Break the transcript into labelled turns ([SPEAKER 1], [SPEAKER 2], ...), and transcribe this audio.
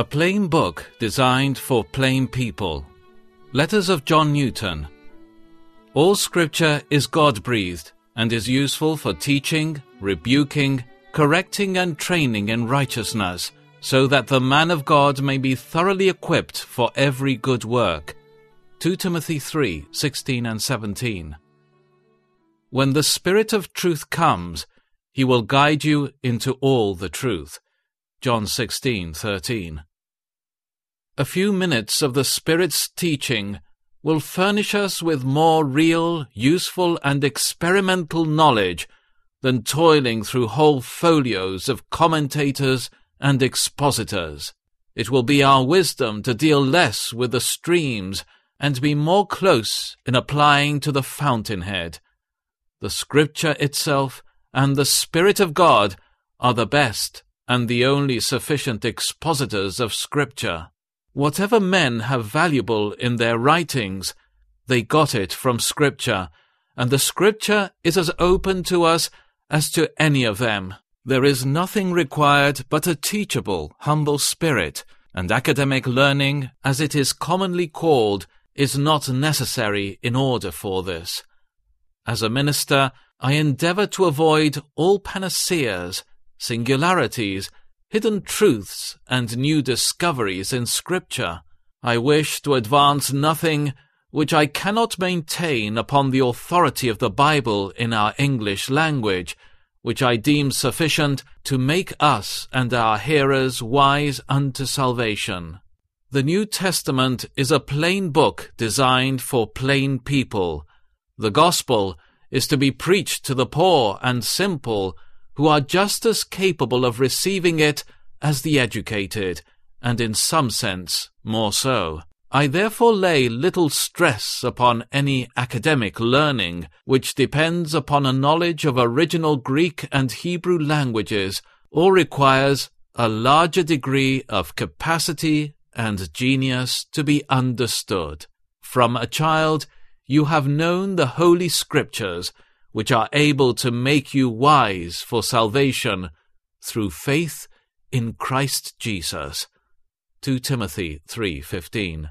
[SPEAKER 1] A plain book designed for plain people. Letters of John Newton. All scripture is God breathed and is useful for teaching, rebuking, correcting, and training in righteousness, so that the man of God may be thoroughly equipped for every good work. 2 Timothy 3 16 and 17. When the Spirit of truth comes, he will guide you into all the truth. John 16:13. A few minutes of the Spirit's teaching will furnish us with more real, useful, and experimental knowledge than toiling through whole folios of commentators and expositors. It will be our wisdom to deal less with the streams and be more close in applying to the fountainhead. The Scripture itself and the Spirit of God are the best and the only sufficient expositors of Scripture. Whatever men have valuable in their writings, they got it from Scripture, and the Scripture is as open to us as to any of them. There is nothing required but a teachable, humble spirit, and academic learning, as it is commonly called, is not necessary in order for this. As a minister, I endeavour to avoid all panaceas, singularities, hidden truths, and new discoveries in Scripture. I wish to advance nothing which I cannot maintain upon the authority of the Bible in our English language, which I deem sufficient to make us and our hearers wise unto salvation. The New Testament is a plain book designed for plain people, the gospel is to be preached to the poor and simple, who are just as capable of receiving it as the educated, and in some sense more so. I therefore lay little stress upon any academic learning which depends upon a knowledge of original Greek and Hebrew languages, or requires a larger degree of capacity and genius to be understood. From a child, you have known the Holy Scriptures, which are able to make you wise for salvation through faith in Christ Jesus. 2 Timothy 3:15